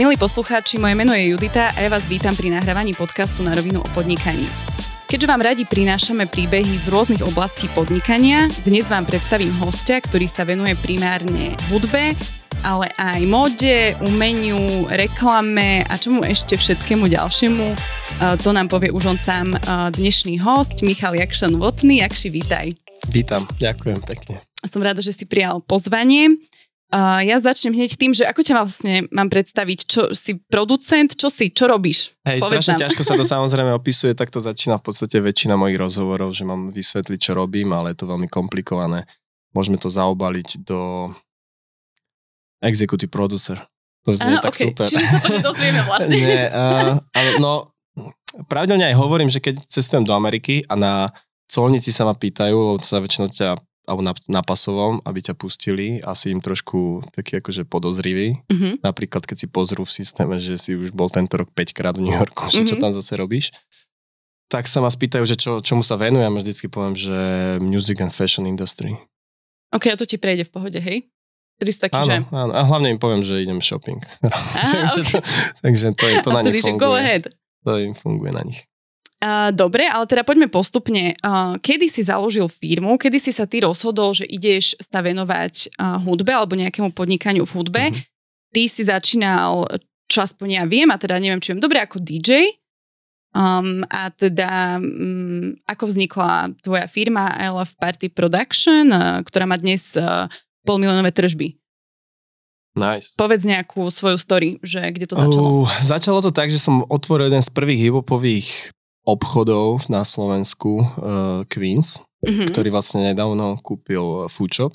Milí poslucháči, moje meno je Judita a ja vás vítam pri nahrávaní podcastu na rovinu o podnikaní. Keďže vám radi prinášame príbehy z rôznych oblastí podnikania, dnes vám predstavím hostia, ktorý sa venuje primárne hudbe, ale aj mode, umeniu, reklame a čomu ešte všetkému ďalšiemu. To nám povie už on sám dnešný host, Michal Jakšan Votný. Jakši, vítaj. Vítam, ďakujem pekne. Som rada, že si prijal pozvanie. Uh, ja začnem hneď tým, že ako ťa vlastne mám predstaviť, čo si producent, čo si, čo robíš? Hej, Povedz strašne nám. ťažko sa to samozrejme opisuje, tak to začína v podstate väčšina mojich rozhovorov, že mám vysvetliť, čo robím, ale je to veľmi komplikované. Môžeme to zaobaliť do executive producer. To znie Aha, tak okay. super. Čiže sa to nedozvieme vlastne. Nie, uh, ale no, pravidelne aj hovorím, že keď cestujem do Ameriky a na colnici sa ma pýtajú, lebo sa väčšinou ťa alebo na, na pasovom, aby ťa pustili a si im trošku taký akože podozrivý. Mm-hmm. Napríklad, keď si pozrú v systéme, že si už bol tento rok 5 krát v New Yorku, mm-hmm. že čo mhm. tam zase robíš. Tak sa ma spýtajú, že čo, čomu sa venujem a vždycky poviem, že music and fashion industry. Ok, a to ti prejde v pohode, hej? Ktorý taký, áno, že... áno, a hlavne im poviem, že idem shopping. Á, takže, okay. to, takže to, je, to a na nich funguje. Go ahead. To im funguje na nich. Uh, dobre, ale teda poďme postupne. Uh, kedy si založil firmu, kedy si sa ty rozhodol, že ideš sa venovať uh, hudbe alebo nejakému podnikaniu v hudbe? Uh-huh. Ty si začínal, čo aspoň ja viem, a teda neviem, či viem, dobre ako DJ. Um, a teda um, ako vznikla tvoja firma Love Party Production, uh, ktorá má dnes uh, polmilionové tržby? Nice. Povedz nejakú svoju story, že kde to začalo. Uh, začalo to tak, že som otvoril jeden z prvých hiphopových obchodov na Slovensku uh, Queens, mm-hmm. ktorý vlastne nedávno kúpil Food Shop.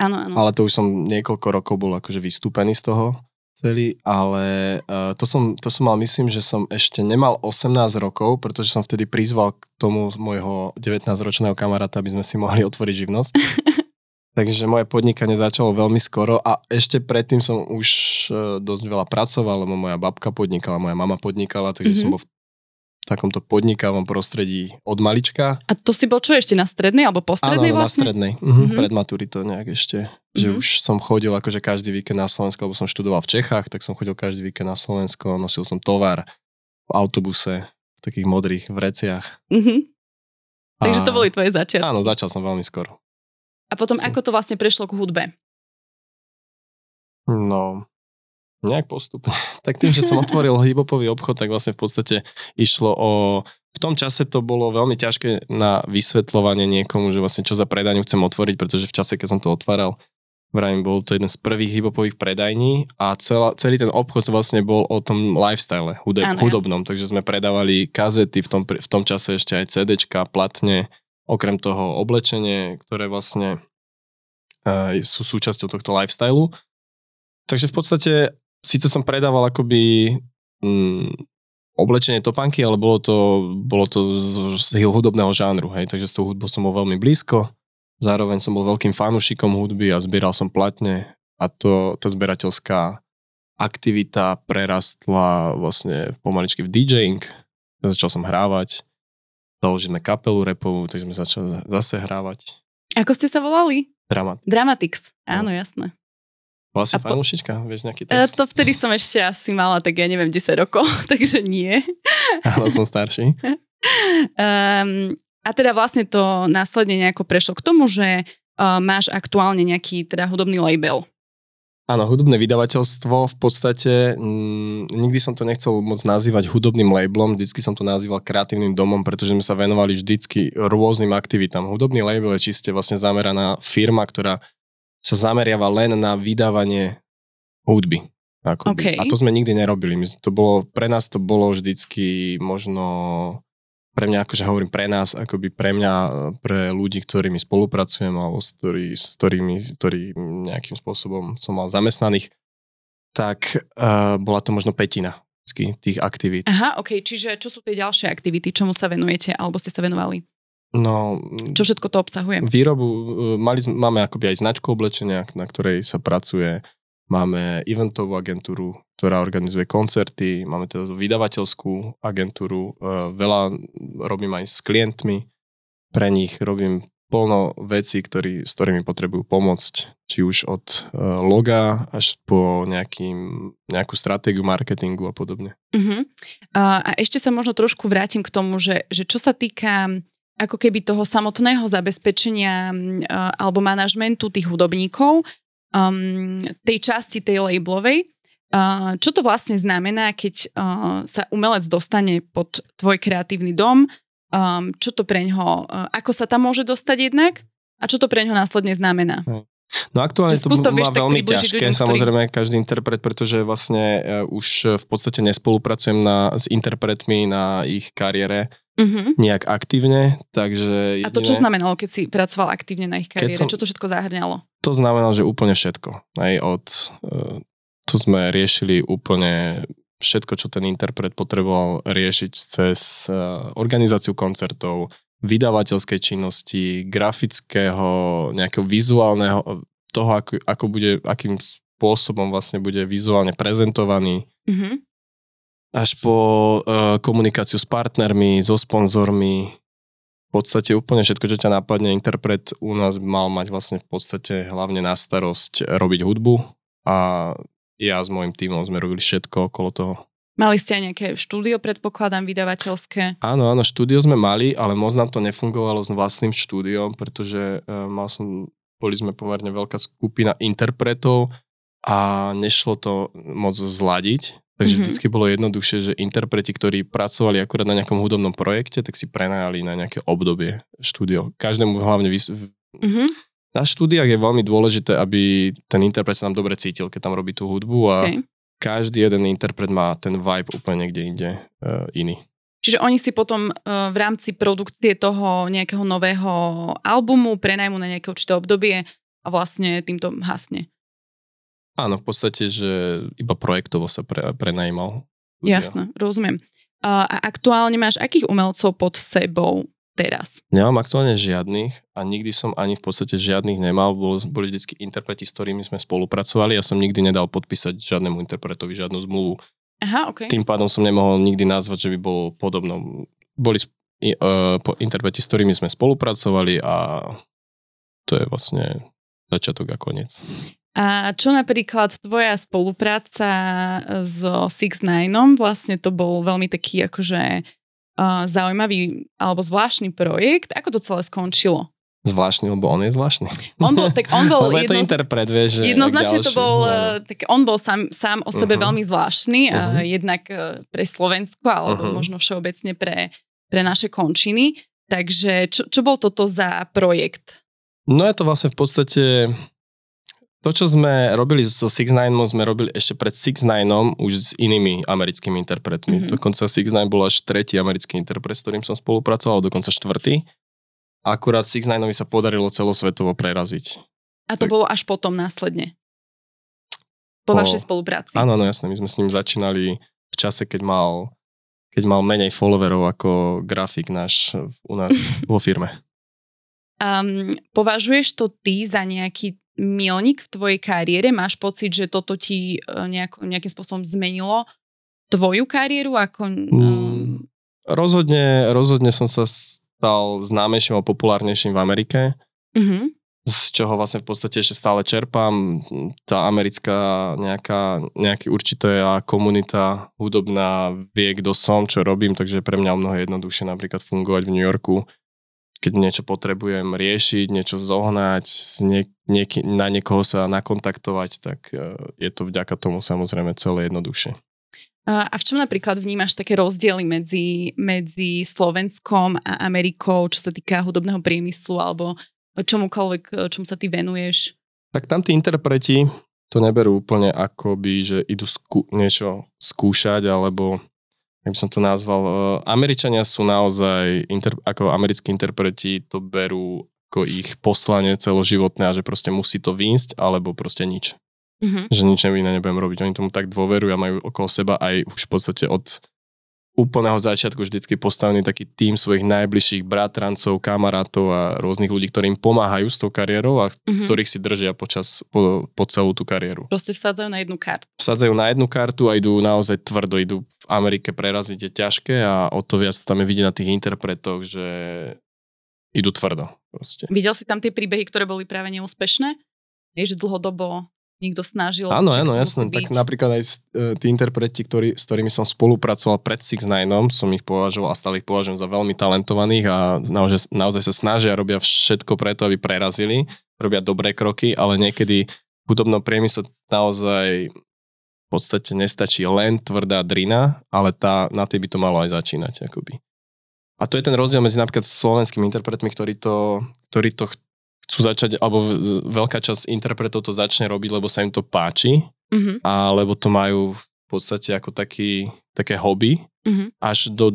Áno, áno. Ale to už som niekoľko rokov bol akože vystúpený z toho celý, ale uh, to, som, to som mal, myslím, že som ešte nemal 18 rokov, pretože som vtedy prizval k tomu môjho 19-ročného kamaráta, aby sme si mohli otvoriť živnosť. Takže moje podnikanie začalo veľmi skoro a ešte predtým som už dosť veľa pracoval, lebo moja babka podnikala, moja mama podnikala, takže mm-hmm. som bol v takomto podnikavom prostredí od malička. A to si bol čo ešte na strednej alebo po strednej Áno, vlastne? na strednej. Mhm, mm-hmm. Pred maturitou nejak ešte. Že mm-hmm. už som chodil akože každý víkend na Slovensko, lebo som študoval v Čechách, tak som chodil každý víkend na Slovensko, nosil som tovar v autobuse, v takých modrých vreciach. Mm-hmm. A... Takže to boli tvoje začiatky. Áno, začal som veľmi skoro. A potom som... ako to vlastne prešlo k hudbe? No, Nejak postupne. tak tým, že som otvoril hiphopový obchod, tak vlastne v podstate išlo o... V tom čase to bolo veľmi ťažké na vysvetľovanie niekomu, že vlastne čo za predajňu chcem otvoriť, pretože v čase, keď som to otváral, vrajím, bol to jeden z prvých hiphopových predajní a celá, celý ten obchod vlastne bol o tom lifestyle hudeb, ano, hudobnom, takže sme predávali kazety, v tom, v tom čase ešte aj CDčka, platne, okrem toho oblečenie, ktoré vlastne uh, sú súčasťou tohto lifestylu. Takže v podstate síce som predával akoby mm, oblečenie topanky, ale bolo to, bolo to z, z hudobného žánru, hej, takže s tou hudbou som bol veľmi blízko. Zároveň som bol veľkým fanúšikom hudby a zbieral som platne a to, tá zberateľská aktivita prerastla vlastne pomaličky v DJing. Začal som hrávať, založili sme kapelu repovú, takže sme začali zase hrávať. Ako ste sa volali? Dramat. Dramatix, áno, no. jasné. Bola si po... fanúšička? Vieš nejaký e, text? To vtedy som ešte asi mala, tak ja neviem, 10 rokov, takže nie. Áno, som starší. um, a teda vlastne to následne nejako prešlo k tomu, že uh, máš aktuálne nejaký teda hudobný label. Áno, hudobné vydavateľstvo v podstate, mm, nikdy som to nechcel moc nazývať hudobným labelom, vždycky som to nazýval kreatívnym domom, pretože sme sa venovali vždycky rôznym aktivitám. Hudobný label je čiste vlastne zameraná firma, ktorá sa zameriava len na vydávanie hudby. Okay. A to sme nikdy nerobili. My to bolo, pre nás to bolo vždycky možno pre mňa, akože hovorím pre nás, akoby pre mňa, pre ľudí, ktorými spolupracujem alebo s, ktorý, s ktorými, ktorý nejakým spôsobom som mal zamestnaných, tak uh, bola to možno petina tých aktivít. Aha, ok, čiže čo sú tie ďalšie aktivity, čomu sa venujete alebo ste sa venovali? No, Čo všetko to obsahuje? Výrobu, e, mali, máme akoby aj značku oblečenia, na ktorej sa pracuje. Máme eventovú agentúru, ktorá organizuje koncerty, máme teda vydavateľskú agentúru, e, veľa robím aj s klientmi, pre nich robím plno vecí, ktorý, s ktorými potrebujú pomôcť, či už od uh, loga až po nejakým, nejakú stratégiu marketingu a podobne. Uh-huh. Uh, a ešte sa možno trošku vrátim k tomu, že, že čo sa týka ako keby toho samotného zabezpečenia uh, alebo manažmentu tých hudobníkov, um, tej časti tej labelovej, uh, čo to vlastne znamená, keď uh, sa umelec dostane pod tvoj kreatívny dom, um, čo to pre ňoho, uh, ako sa tam môže dostať jednak? A čo to pre ňoho následne znamená. No. Aktuálne to, to má veľmi ťažké, ľuďom, samozrejme, ktorý... každý interpret, pretože vlastne už v podstate nespolupracujem na, s interpretmi na ich kariére uh-huh. nejak aktívne, takže... A to čo znamenalo, keď si pracoval aktívne na ich kariére? Som... Čo to všetko zahrňalo? To znamenalo, že úplne všetko. Aj od... Uh, tu sme riešili úplne všetko, čo ten interpret potreboval riešiť cez uh, organizáciu koncertov, vydavateľskej činnosti, grafického, nejakého vizuálneho, toho, ako, ako bude, akým spôsobom vlastne bude vizuálne prezentovaný. Mm-hmm. Až po uh, komunikáciu s partnermi, so sponzormi, v podstate úplne všetko, čo ťa napadne, interpret u nás mal mať vlastne v podstate hlavne na starosť robiť hudbu a ja s môjim tímom sme robili všetko okolo toho. Mali ste aj nejaké štúdio, predpokladám, vydavateľské? Áno, áno, štúdio sme mali, ale moc nám to nefungovalo s vlastným štúdiom, pretože uh, mal som, boli sme pomerne veľká skupina interpretov a nešlo to moc zladiť. Takže mm-hmm. vždycky bolo jednoduchšie, že interpreti, ktorí pracovali akurát na nejakom hudobnom projekte, tak si prenajali na nejaké obdobie štúdio. Každému hlavne vys- mm-hmm. Na štúdiách je veľmi dôležité, aby ten interpret sa nám dobre cítil, keď tam robí tú hudbu a okay každý jeden interpret má ten vibe úplne niekde inde uh, iný. Čiže oni si potom uh, v rámci produkcie toho nejakého nového albumu prenajmu na nejaké určité obdobie a vlastne týmto hasne. Áno, v podstate, že iba projektovo sa pre, prenajímal. Jasné, rozumiem. A aktuálne máš akých umelcov pod sebou? teraz? Nemám aktuálne žiadnych a nikdy som ani v podstate žiadnych nemal. Boli, boli vždycky interpreti, s ktorými sme spolupracovali. Ja som nikdy nedal podpísať žiadnemu interpretovi žiadnu zmluvu. Aha, okay. Tým pádom som nemohol nikdy nazvať, že by bolo podobno. Boli uh, interpreti, s ktorými sme spolupracovali a to je vlastne začiatok a koniec. A čo napríklad tvoja spolupráca so Six Nineom, vlastne to bol veľmi taký akože uh, zaujímavý alebo zvláštny projekt. Ako to celé skončilo? Zvláštny, lebo on je zvláštny. On bol, tak on bol lebo je to interpret, vieš. Jednoznačne to bol, no. tak on bol sám, sám o sebe uh-huh. veľmi zvláštny, uh-huh. uh, jednak pre Slovensko, alebo uh-huh. možno všeobecne pre, pre naše končiny. Takže čo, čo bol toto za projekt? No je to vlastne v podstate to, čo sme robili so Six Nine, sme robili ešte pred Six Nine už s inými americkými interpretmi. Mm-hmm. Dokonca Six Nine bol až tretí americký interpret, s ktorým som spolupracoval, dokonca štvrtý. Akurát Six Nine sa podarilo celosvetovo preraziť. A to tak... bolo až potom následne? Po, po vašej spolupráci? Áno, no jasné, my sme s ním začínali v čase, keď mal, keď mal menej followerov ako grafik náš u nás vo firme. Um, považuješ to ty za nejaký milník v tvojej kariére? Máš pocit, že toto ti e, nejak, nejakým spôsobom zmenilo tvoju kariéru? Ako, um... rozhodne, rozhodne som sa stal známejším a populárnejším v Amerike. Uh-huh. Z čoho vlastne v podstate ešte stále čerpám. Tá americká nejaká, nejaký určitá komunita hudobná vie, kto som, čo robím, takže pre mňa mnoho jednoduchšie napríklad fungovať v New Yorku keď niečo potrebujem riešiť, niečo zohnať, nie, nieky, na niekoho sa nakontaktovať, tak e, je to vďaka tomu samozrejme celé jednoduchšie. A v čom napríklad vnímaš také rozdiely medzi, medzi Slovenskom a Amerikou, čo sa týka hudobného priemyslu alebo čomukoľvek, e, čomu sa ty venuješ? Tak tam tí interpreti to neberú úplne ako by, že idú skú, niečo skúšať alebo jak by som to nazval, e, Američania sú naozaj, inter, ako americkí interpreti to berú ako ich poslanie celoživotné a že proste musí to výjsť, alebo proste nič. Mm-hmm. Že nič iné nebudem robiť. Oni tomu tak dôverujú a majú okolo seba aj už v podstate od úplného začiatku vždycky postavený taký tým svojich najbližších bratrancov, kamarátov a rôznych ľudí, ktorí im pomáhajú s tou kariérou a mm-hmm. ktorých si držia počas, po, po celú tú kariéru. Proste vsadzajú na jednu kartu. Vsadzajú na jednu kartu a idú naozaj tvrdo, idú v Amerike preraziť je ťažké a o to viac tam je vidieť na tých interpretoch, že idú tvrdo. proste. Videl si tam tie príbehy, ktoré boli práve neúspešné? Je, že dlhodobo niekto snažil. Áno, áno, jasné. Tak napríklad aj e, tí interpreti, ktorí, s ktorými som spolupracoval pred Six Nineom, som ich považoval a stále ich považujem za veľmi talentovaných a naozaj, naozaj sa snažia, robia všetko preto, aby prerazili, robia dobré kroky, ale niekedy hudobnom priemysle naozaj v podstate nestačí len tvrdá drina, ale tá, na tej by to malo aj začínať. Akoby. A to je ten rozdiel medzi napríklad slovenskými interpretmi, ktorí to, ktorí to chcú začať, alebo veľká časť interpretov to začne robiť, lebo sa im to páči, Mhm, alebo to majú v podstate ako taký, také hobby, mhm. až do,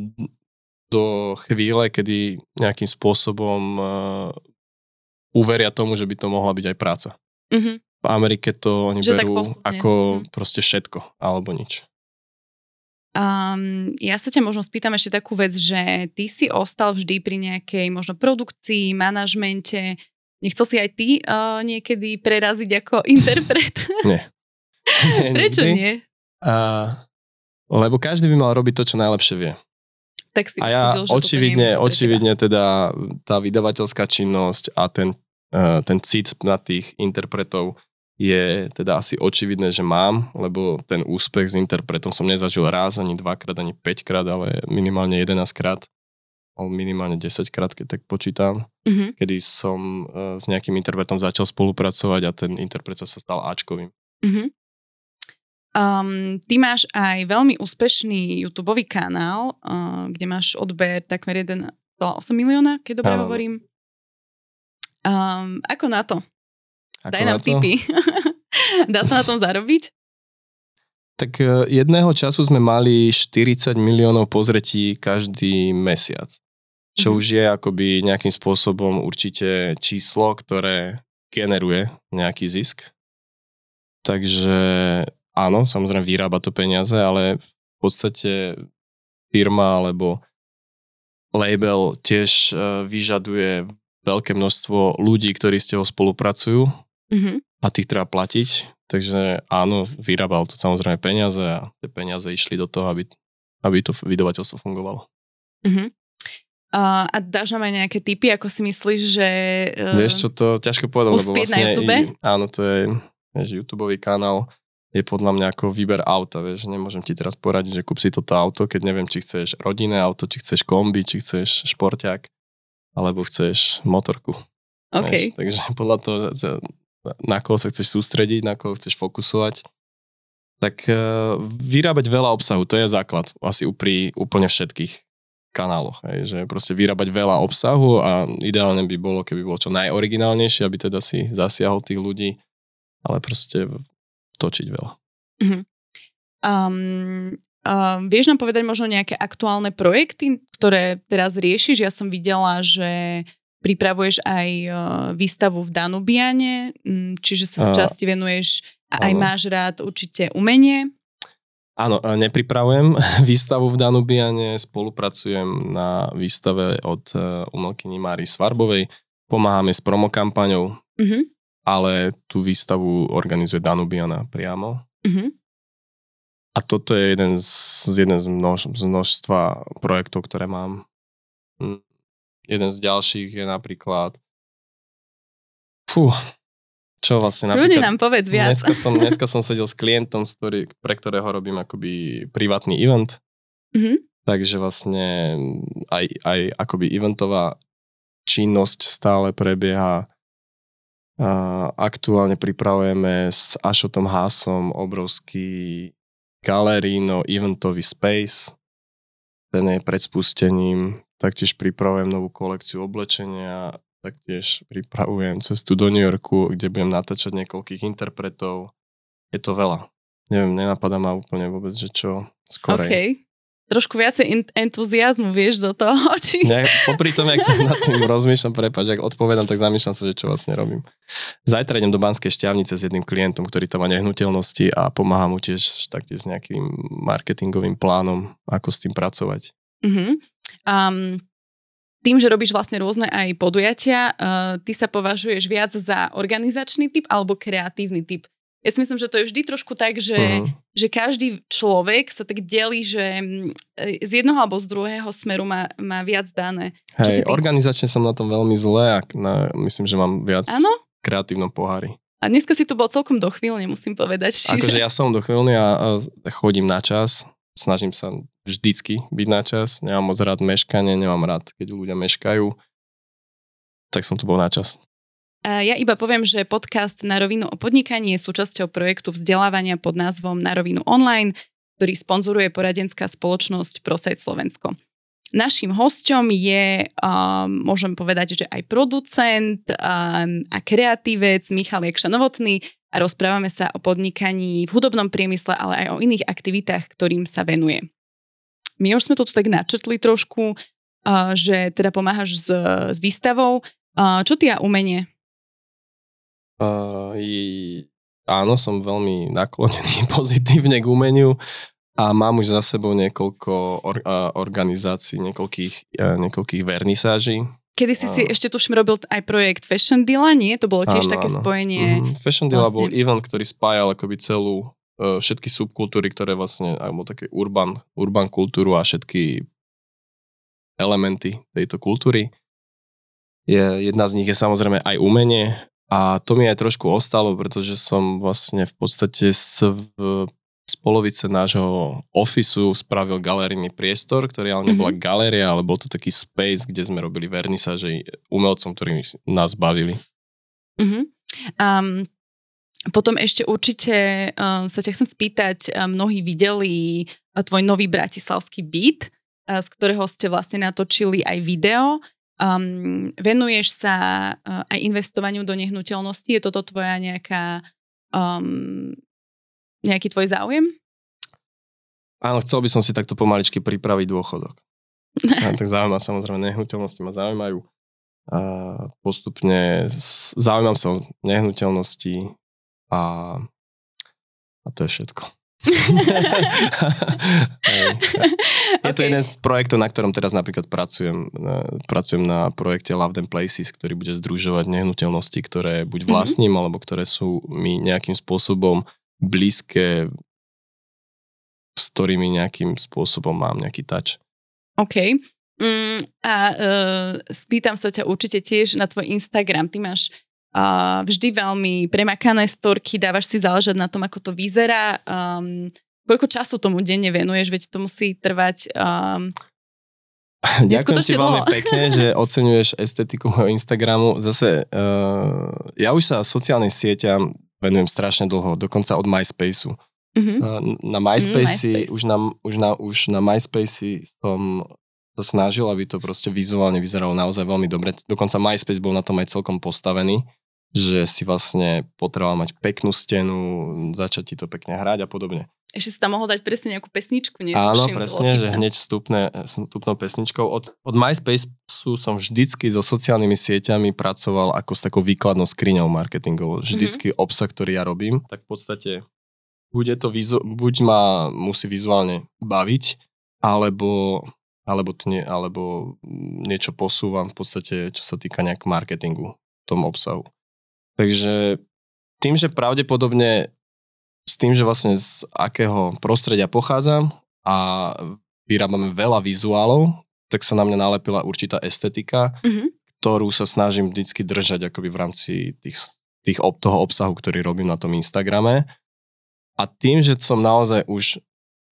do chvíle, kedy nejakým spôsobom uh, uveria tomu, že by to mohla byť aj práca. Mhm. V Amerike to oni Že berú ako Mhm. proste všetko, alebo nič. Um, ja sa ťa možno spýtam ešte takú vec, že ty si ostal vždy pri nejakej možno produkcii, manažmente. Nechcel si aj ty uh, niekedy preraziť ako interpret? Nie. Prečo nie? A, lebo každý by mal robiť to, čo najlepšie vie. Tak si A ja je očividne, očividne teda tá vydavateľská činnosť a ten, uh, ten cit na tých interpretov je teda asi očividné, že mám, lebo ten úspech s interpretom som nezažil raz, ani dvakrát, ani 5 krát, ale minimálne 11 krát. alebo minimálne 10 krát, keď tak počítam, Mhm, kedy som uh, s nejakým interpretom začal spolupracovať a ten interpret sa stal Ačkovým. mhm. Um, ty máš aj veľmi úspešný YouTube kanál, uh, kde máš odber takmer 1,8 milióna, keď dobre Áno. hovorím. Um, ako na to? Ako Daj nám to? tipy. Dá sa na tom zarobiť? Tak e, jedného času sme mali 40 miliónov pozretí každý mesiac. Čo Mhm. už je akoby nejakým spôsobom určite číslo, ktoré generuje nejaký zisk. Takže áno, samozrejme vyrába to peniaze, ale v podstate firma alebo label tiež e, vyžaduje veľké množstvo ľudí, ktorí s tebou spolupracujú Mhm. a tých treba platiť. Takže áno, vyrábal to samozrejme peniaze a tie peniaze išli do toho, aby, aby to vydavateľstvo fungovalo. Uh-huh. Uh, a dáš nám aj nejaké tipy, ako si myslíš, že... Uh, Vieš čo, to ťažko povedať, lebo uspieť na vlastne YouTube? I, áno, to je, vieš, YouTube kanál je podľa mňa ako výber auta, vieš, nemôžem ti teraz poradiť, že kúp si toto auto, keď neviem, či chceš rodinné auto, či chceš kombi, či chceš športiak, alebo chceš motorku. OK. Vieš, takže podľa toho, na koho sa chceš sústrediť, na koho chceš fokusovať, tak uh, vyrábať veľa obsahu, to je základ asi pri úplne všetkých kanáloch. Hej, že proste vyrábať veľa obsahu a ideálne by bolo, keby bolo čo najoriginálnejšie, aby teda si zasiahol tých ľudí, ale proste točiť veľa. Um, um, vieš nám povedať možno nejaké aktuálne projekty, ktoré teraz riešiš? Ja som videla, že pripravuješ aj uh, výstavu v Danubiane, čiže sa z časti venuješ a aj máš rád určite umenie. Áno, a nepripravujem výstavu v Danubiane, spolupracujem na výstave od eh, umelkyni Máry Svarbovej, pomáhame s promokampaňou, Uh-huh. ale tú výstavu organizuje Danubiana priamo. Uh-huh. A toto je jeden z, jeden z, množ, z množstva projektov, ktoré mám. Mm, Jeden z ďalších je napríklad... Fú, čo vlastne Ľudí napríklad... nám povedz viac. Dneska som, dneska som sedel s klientom, ktorý, pre ktorého robím akoby privátny event. Mhm. Takže vlastne aj, aj akoby eventová činnosť stále prebieha. A aktuálne pripravujeme s Ašotom Hásom obrovský galeríno eventový space. Ten je pred spustením. Taktiež pripravujem novú kolekciu oblečenia. Taktiež pripravujem cestu do New Yorku, kde budem natáčať niekoľkých interpretov. Je to veľa. Neviem, nenapadá ma úplne vôbec, že čo skorej. OK. Trošku viacej entuziasmu, vieš, do toho, či... Ne, popri tom, jak sa nad tým rozmýšľam, prepáč, ak odpovedám, tak zamýšľam sa, že čo vlastne robím. Zajtra idem do Banskej šťavnice s jedným klientom, ktorý tam má nehnuteľnosti a pomáham mu tiež taktiež s nejakým marketingovým plánom, ako s tým pracovať. Uh-huh. Um, tým, že robíš vlastne rôzne aj podujatia, uh, ty sa považuješ viac za organizačný typ alebo kreatívny typ? Ja si myslím, že to je vždy trošku tak, že, uh-huh. že každý človek sa tak delí, že mm, z jednoho alebo z druhého smeru má, má viac dané. Hej, organizačne som na tom veľmi zle a na, myslím, že mám viac ano? kreatívnom pohári. A dneska si tu bol celkom dochvíľne, musím povedať. Čiže... Akože ja som dochvíľný a, a chodím na čas, snažím sa vždycky byť na čas, nemám moc rád meškanie, nemám rád, keď ľudia meškajú, tak som tu bol na čas. Ja iba poviem, že podcast Na rovinu o podnikaní je súčasťou projektu vzdelávania pod názvom Na rovinu online, ktorý sponzoruje poradenská spoločnosť ProSite Slovensko. Naším hosťom je, um, môžem povedať, že aj producent um, a kreatívec Michal Jekša Novotný a rozprávame sa o podnikaní v hudobnom priemysle, ale aj o iných aktivitách, ktorým sa venuje. My už sme to tu tak načrtli trošku, že teda pomáhaš s, s výstavou. Čo ty a umenie? Uh, áno, som veľmi naklonený pozitívne k umeniu a mám už za sebou niekoľko or, organizácií, niekoľkých, uh, niekoľkých vernisáží. Kedy si si ešte tuším robil aj projekt Fashion Deal, nie? To bolo tiež áno, také áno. spojenie. Mm-hmm. Fashion Deal vlastne... bol event, ktorý spájal akoby celú uh, všetky subkultúry, ktoré vlastne, alebo také urban, urban kultúru a všetky elementy tejto kultúry. Je, jedna z nich je samozrejme aj umenie a to mi aj trošku ostalo, pretože som vlastne v podstate z, z polovice nášho ofisu spravil galerijný priestor, ktorý ale nebola mm-hmm. galéria, ale bol to taký space, kde sme robili vernisaže umelcom, ktorí nás bavili. Mm-hmm. Um, potom ešte určite um, sa ťa chcem spýtať, mnohí videli tvoj nový bratislavský uh, z ktorého ste vlastne natočili aj video. Um, venuješ sa uh, aj investovaniu do nehnuteľnosti? Je toto tvoja nejaká, um, nejaký tvoj záujem? Áno, chcel by som si takto pomaličky pripraviť dôchodok. A tak zaujíma samozrejme, nehnuteľnosti ma zaujímajú. A postupne zaujímam sa o nehnuteľnosti a, a to je všetko je to okay. jeden z projektov, na ktorom teraz napríklad pracujem. Pracujem na projekte Love Them Places, ktorý bude združovať nehnuteľnosti, ktoré buď mhm. vlastním, mm-hmm. alebo ktoré sú mi nejakým spôsobom blízke, s ktorými nejakým spôsobom mám nejaký touch. OK. Mm, a uh, spýtam sa ťa určite tiež na tvoj Instagram. Ty máš uh, vždy veľmi premakané storky, dávaš si záležať na tom, ako to vyzerá. Um, koľko času tomu denne venuješ, veď to musí trvať um, Ďakujem ti veľmi pekne, že oceňuješ estetiku môjho Instagramu. Zase, uh, ja už sa sociálnym sieťam venujem strašne dlho, dokonca od MySpaceu. Uh, na MySpace, mm, MySpace. Už, na, už, na, už na MySpace som sa snažil, aby to proste vizuálne vyzeralo naozaj veľmi dobre. Dokonca MySpace bol na tom aj celkom postavený že si vlastne potreboval mať peknú stenu, začať ti to pekne hrať a podobne. Ešte si tam mohol dať presne nejakú pesničku, nie? Áno, presne, že hneď vstupne, vstupnou pesničkou. Od, od MySpace som vždycky so sociálnymi sieťami pracoval ako s takou výkladnou skriňou marketingovou. Vždycky mm-hmm. obsah, ktorý ja robím, tak v podstate bude to vizu, buď ma musí vizuálne baviť, alebo, alebo, to nie, alebo niečo posúvam v podstate, čo sa týka nejak marketingu v tom obsahu. Takže tým, že pravdepodobne s tým, že vlastne z akého prostredia pochádzam a vyrábame veľa vizuálov, tak sa na mňa nalepila určitá estetika, mm-hmm. ktorú sa snažím vždycky držať akoby v rámci tých, tých ob, toho obsahu, ktorý robím na tom Instagrame. A tým, že som naozaj už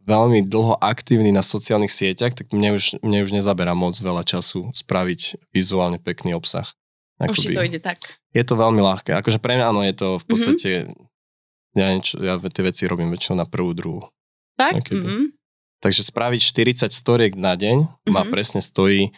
veľmi dlho aktívny na sociálnych sieťach, tak mne už, mne už nezaberá moc veľa času spraviť vizuálne pekný obsah. Akoby, Už ti to ide tak. Je to veľmi ľahké. Akože pre mňa áno, je to v mhm. podstate, mm-hmm. Ja, niečo, ja tie veci robím väčšinou na prvú, druhú. Tak? Mm-hmm. Takže spraviť 40 storiek na deň mm-hmm. ma presne stojí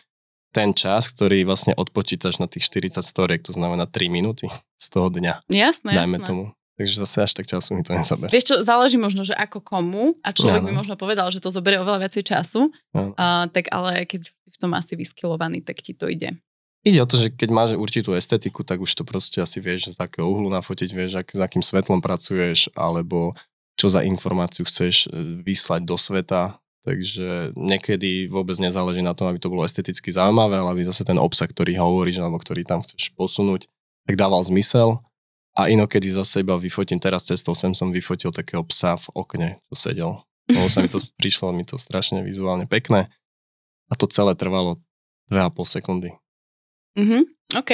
ten čas, ktorý vlastne odpočítaš na tých 40 storiek, to znamená 3 minúty z toho dňa. Jasné, Dajme jasné. tomu. Takže zase až tak času mi to nezaberie. Vieš čo, záleží možno, že ako komu a človek ano. by možno povedal, že to zoberie oveľa viacej času, uh, tak ale keď v tom asi vyskilovaný, tak ti to ide. Ide o to, že keď máš určitú estetiku, tak už to proste asi vieš, z akého uhlu nafotiť, vieš, ak, s akým svetlom pracuješ, alebo čo za informáciu chceš e, vyslať do sveta. Takže niekedy vôbec nezáleží na tom, aby to bolo esteticky zaujímavé, ale aby zase ten obsah, ktorý hovoríš, alebo ktorý tam chceš posunúť, tak dával zmysel. A inokedy zase iba vyfotím, teraz cestou sem som vyfotil takého psa v okne, čo sedel. Lebo sa mi to prišlo, mi to strašne vizuálne pekné. A to celé trvalo 2,5 sekundy. Mhm, OK.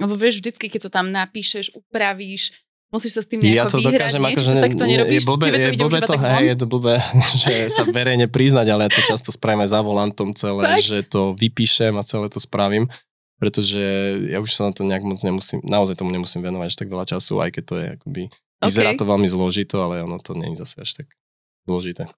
Lebo vieš, vždycky, keď to tam napíšeš, upravíš, musíš sa s tým nejako ja to dokážem, niečo, akože to takto nerobíš, je blbé, to je blbé to, tak hej, je to blbé, že sa verejne priznať, ale ja to často spravím aj za volantom celé, Tak? že to vypíšem a celé to spravím, pretože ja už sa na to nejak moc nemusím, naozaj tomu nemusím venovať až tak veľa času, aj keď to je akoby, vyzerá to veľmi zložito, ale ono to je zase až tak zložité.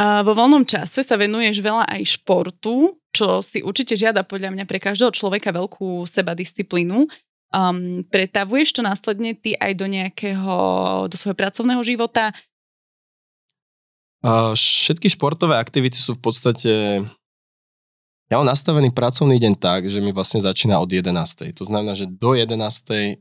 A vo voľnom čase sa venuješ veľa aj športu, čo si určite žiada podľa mňa pre každého človeka veľkú sebadisciplínu. Um, pretavuješ to následne ty aj do nejakého, do svojho pracovného života? A všetky športové aktivity sú v podstate... Ja mám nastavený pracovný deň tak, že mi vlastne začína od 11. To znamená, že do 11.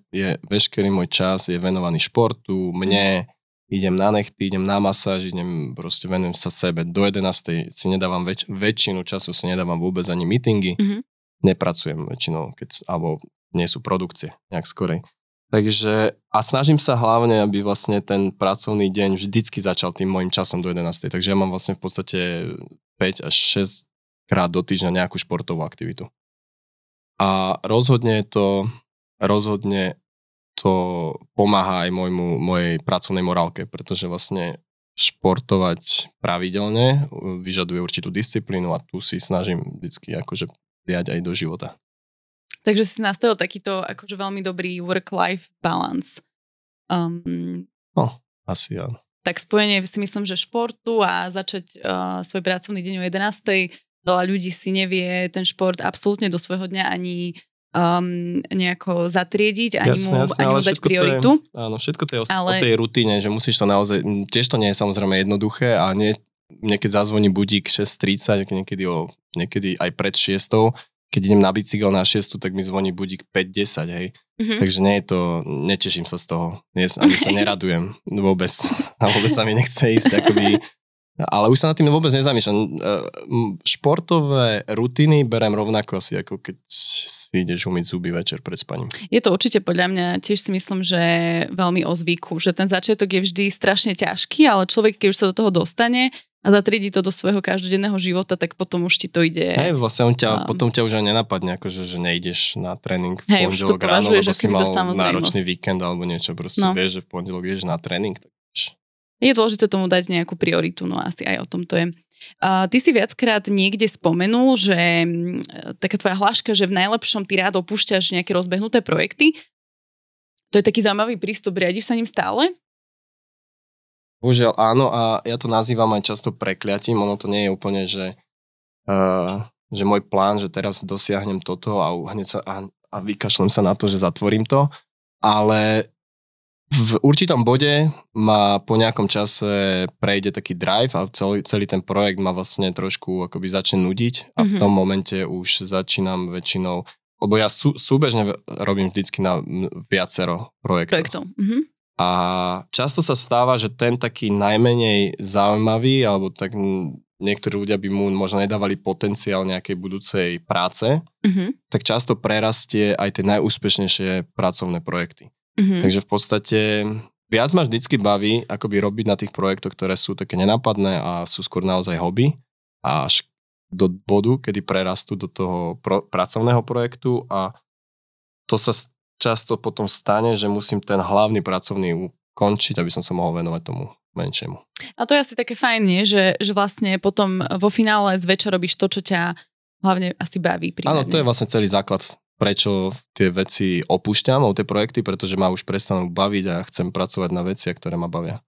je veškerý môj čas je venovaný športu, mne, idem na nechty, idem na masáž, idem proste venujem sa sebe. Do 11. si nedávam väč- väčšinu času si nedávam vôbec ani meetingy. Mhm. Nepracujem väčšinou, keď, alebo nie sú produkcie nejak skorej. Takže a snažím sa hlavne, aby vlastne ten pracovný deň vždycky začal tým môjim časom do 11. Takže ja mám vlastne v podstate 5 až 6 krát do týždňa nejakú športovú aktivitu. A rozhodne to, rozhodne to pomáha aj môjmu, mojej pracovnej morálke, pretože vlastne športovať pravidelne uh, vyžaduje určitú disciplínu a tu si snažím vždycky akože diať aj do života. Takže si nastavil takýto akože veľmi dobrý work-life balance. Um, Asi áno. tak spojenie si myslím, že športu a začať uh, svoj pracovný deň o 11. Veľa ľudí si nevie ten šport absolútne do svojho dňa ani um, nejako zatriediť, ani Jasné, mu, jasné, ani mu dať to je- prioritu. Áno, všetko to je o, ale... o tej rutine, že musíš to naozaj, tiež to nie je samozrejme jednoduché a nie, niekedy zazvoní budík 6.30, niekedy, o, niekedy aj pred 6. Keď idem na bicykel na 6, tak mi zvoní budík 5.10, hej. Mhm. Takže nie je to, neteším sa z toho, nie, ani sa neradujem vôbec. A vôbec sa mi nechce ísť, akoby, ale už sa nad tým vôbec nezamýšľam. E, Športové rutiny berem rovnako asi, ako keď si ideš umyť zuby večer pred spaním. Je to určite podľa mňa, tiež si myslím, že veľmi o zvyku, že ten začiatok je vždy strašne ťažký, ale človek, keď už sa do toho dostane a zatriedi to do svojho každodenného života, tak potom už ti to ide. Hej, vlastne on ťa, Um, potom ťa už aj nenapadne, akože, že nejdeš na tréning v pondelok ráno, lebo si mal náročný víkend alebo niečo, proste No. vieš, že v pondelok ideš na tréning, tak. Je dôležité tomu dať nejakú prioritu, no asi aj o tom to je. Uh, ty si viackrát niekde spomenul, že mm, taká tvoja hláška, že v najlepšom ty rád opúšťaš nejaké rozbehnuté projekty. To je taký zaujímavý prístup. Riadiš sa ním stále? Bohužiaľ áno a ja to nazývam aj často prekliatím, ono to nie je úplne, že, uh, že môj plán, že teraz dosiahnem toto a hneď sa a, a vykašlem sa na to, že zatvorím to, ale v určitom bode ma po nejakom čase prejde taký drive a celý, celý ten projekt ma vlastne trošku akoby začne nudiť a v Mhm. tom momente už začínam väčšinou, lebo ja sú, súbežne robím vždycky na viacero projektov. Projektov. Mhm. A často sa stáva, že ten taký najmenej zaujímavý, alebo tak niektorí ľudia by mu možno nedávali potenciál nejakej budúcej práce, Mhm. tak často prerastie aj tie najúspešnejšie pracovné projekty. Mhm. Takže v podstate viac ma vždycky baví akoby robiť na tých projektoch, ktoré sú také nenápadné a sú skôr naozaj hobby až do bodu, kedy prerastú do toho pro, pracovného projektu a to sa často potom stane, že musím ten hlavný pracovný ukončiť, aby som sa mohol venovať tomu menšiemu. A to je asi také fajn, nie? Že, že vlastne potom vo finále zväčša robíš to, čo ťa hlavne asi baví. Áno, primárne. to je vlastne celý základ, prečo tie veci opúšťam, tie projekty, pretože ma už prestanú baviť a chcem pracovať na veciach, ktoré ma bavia.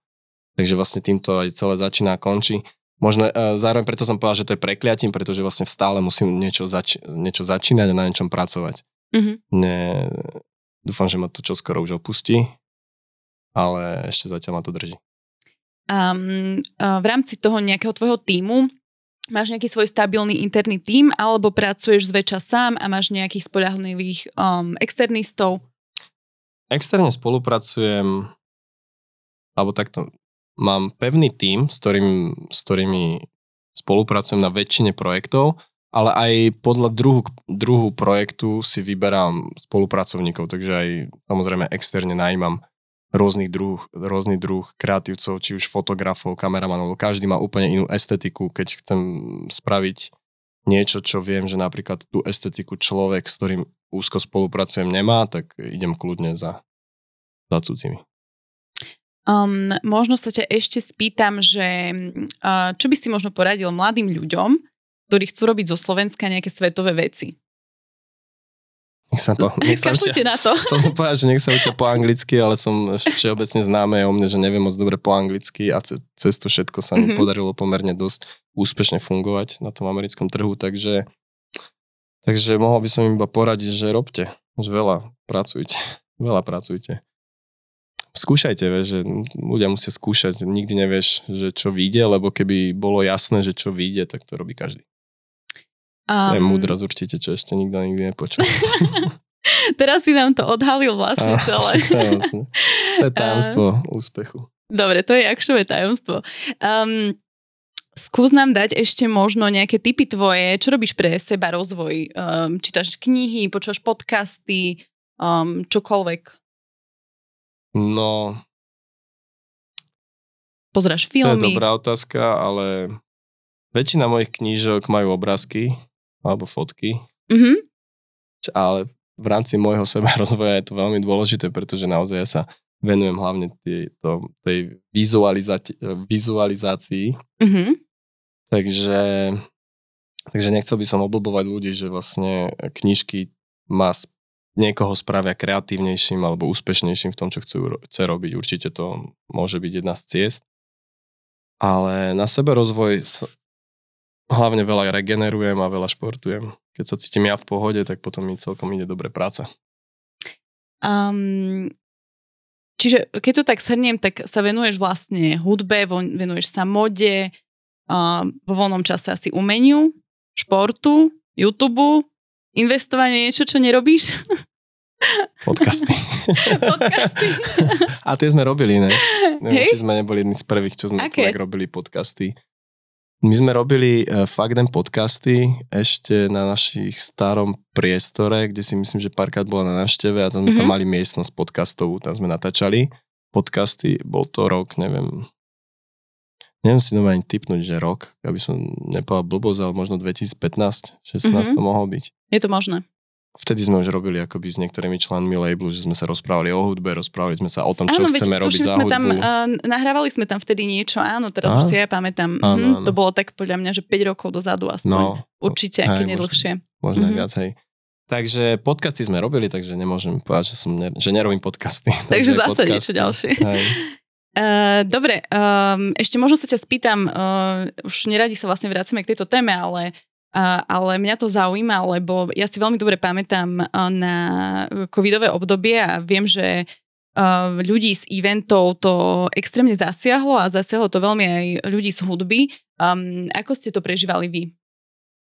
Takže vlastne týmto aj celé začína a končí. Možno e, zároveň preto som povedal, že to je prekliatím, pretože vlastne stále musím niečo, zač- niečo začínať a na niečom pracovať. Mhm. Ne, dúfam, že ma to čoskoro už opustí, ale ešte zatiaľ ma to drží. Um, v rámci toho nejakého tvojho týmu máš nejaký svoj stabilný interný tím alebo pracuješ zväčša sám a máš nejakých spolahlivých um, externistov? Externe spolupracujem, alebo takto, mám pevný tím, s, ktorým, s ktorými spolupracujem na väčšine projektov ale aj podľa druhu, druhu projektu si vyberám spolupracovníkov, takže aj samozrejme externe najímam rôznych druh, rôzny druh kreatívcov, či už fotografov, kameramanov, každý má úplne inú estetiku, keď chcem spraviť niečo, čo viem, že napríklad tú estetiku človek, s ktorým úzko spolupracujem, nemá, tak idem kľudne za, za cudzími. Um, možno sa ťa ešte spýtam, že uh, čo by si možno poradil mladým ľuďom, ktorí chcú robiť zo Slovenska nejaké svetové veci? Nech sa, po, nech sa učia, na to. Chcel som povedať, že nech sa učia po anglicky, ale som všeobecne známe o mne, že neviem moc dobre po anglicky a cez to všetko sa mi mm-hmm. podarilo pomerne dosť úspešne fungovať na tom americkom trhu, takže, takže mohol by som im iba poradiť, že robte, že veľa pracujte, veľa pracujte. Skúšajte, vieš, že ľudia musia skúšať, nikdy nevieš, že čo vyjde, lebo keby bolo jasné, že čo vyjde, tak to robí každý. Um, to je múdrosť určite, čo ešte nikto nikdy nepočul. Teraz si nám to odhalil vlastne celé. to je, vlastne, to je tajomstvo um, úspechu. Dobre, to je akšové tajomstvo. Um, skús nám dať ešte možno nejaké typy tvoje, čo robíš pre seba rozvoj? Um, čítaš knihy, počúvaš podcasty, um, čokoľvek? No... Pozráš filmy? To je dobrá otázka, ale väčšina mojich knížok majú obrázky, alebo fotky. Mm-hmm. Ale v rámci môjho seba rozvoja je to veľmi dôležité, pretože naozaj ja sa venujem hlavne tej, to, tej vizualizácii. vizualizácii. Mm-hmm. Takže, takže nechcel by som oblbovať ľudí, že vlastne knižky ma niekoho spravia kreatívnejším alebo úspešnejším v tom, čo chcú, chce robiť. Určite to môže byť jedna z ciest. Ale na sebe rozvoj hlavne veľa regenerujem a veľa športujem. Keď sa cítim ja v pohode, tak potom mi celkom ide dobre práca. Um, čiže keď to tak shrniem, tak sa venuješ vlastne hudbe, venuješ sa mode, uh, vo voľnom čase asi umeniu, športu, YouTube, investovanie niečo, čo nerobíš? Podcasty. podcasty. A tie sme robili, ne? Neviem, či sme neboli jedni z prvých, čo sme tak robili podcasty. My sme robili uh, fakt podcasty ešte na našich starom priestore, kde si myslím, že párkrát bola na návšteve a tam sme mm-hmm. tam mhm. mali miestnosť podcastovú, tam sme natáčali podcasty, bol to rok, neviem, neviem si doma ani typnúť, že rok, aby som nepovedal blbosť, ale možno 2015, 16 mm-hmm. to mohol byť. Je to možné vtedy sme už robili akoby s niektorými členmi labelu, že sme sa rozprávali o hudbe, rozprávali sme sa o tom, čo áno, chceme robiť za sme hudbu. Tam, uh, nahrávali sme tam vtedy niečo, áno, teraz a? už si ja pamätám. Áno, mhm, áno. To bolo tak podľa mňa, že 5 rokov dozadu aspoň. No, Určite, hej, keď nedlhšie. Možno, možno mm-hmm. viac, hej. Takže podcasty sme robili, takže nemôžem povedať, že, som ne, že nerobím podcasty. takže zase podcasty. niečo ďalšie. Hej. Uh, dobre, um, ešte možno sa ťa spýtam, uh, už neradi sa vlastne vracame k tejto téme, ale ale mňa to zaujíma, lebo ja si veľmi dobre pamätám na covidové obdobie a viem, že uh, ľudí z eventov to extrémne zasiahlo a zasiahlo to veľmi aj ľudí z hudby. Ako ste to prežívali vy?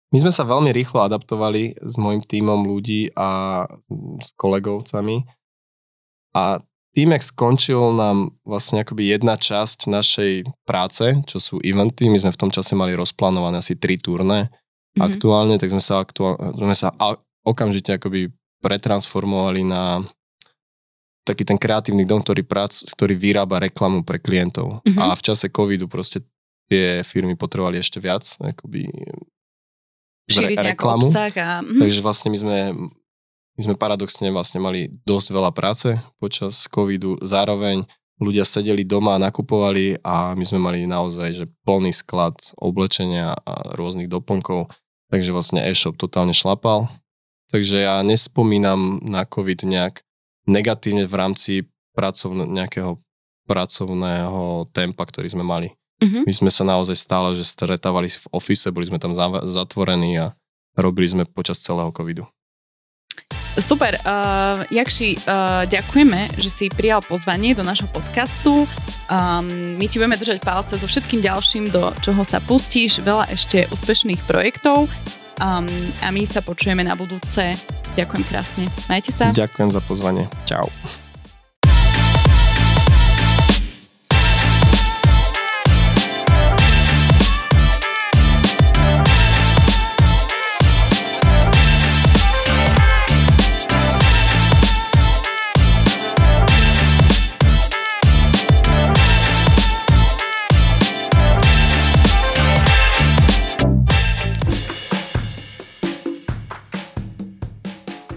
My sme sa veľmi rýchlo adaptovali s môjim tímom ľudí a s kolegovcami a tým, jak skončil nám vlastne akoby jedna časť našej práce, čo sú eventy, my sme v tom čase mali rozplánované asi tri turné, mm-hmm. aktuálne, tak sme sa, aktuál, sme sa okamžite akoby pretransformovali na taký ten kreatívny dom, ktorý, prac, ktorý vyrába reklamu pre klientov. Mm-hmm. A v čase covidu proste tie firmy potrebovali ešte viac akoby Šíriť re, reklamu. A... Mm-hmm. Takže vlastne my sme, my sme paradoxne vlastne mali dosť veľa práce počas covidu. Zároveň ľudia sedeli doma a nakupovali a my sme mali naozaj že plný sklad oblečenia a rôznych doplnkov takže vlastne e-shop totálne šlapal. Takže ja nespomínam na COVID nejak negatívne v rámci pracovne, nejakého pracovného tempa, ktorý sme mali. Uh-huh. My sme sa naozaj stále, že stretávali v ofise, boli sme tam zatvorení a robili sme počas celého covidu. Super. Uh, Jakši, uh, ďakujeme, že si prijal pozvanie do našho podcastu. Um, my ti budeme držať palce so všetkým ďalším, do čoho sa pustíš. Veľa ešte úspešných projektov. Um, a my sa počujeme na budúce. Ďakujem krásne. Majte sa. Ďakujem za pozvanie. Čau.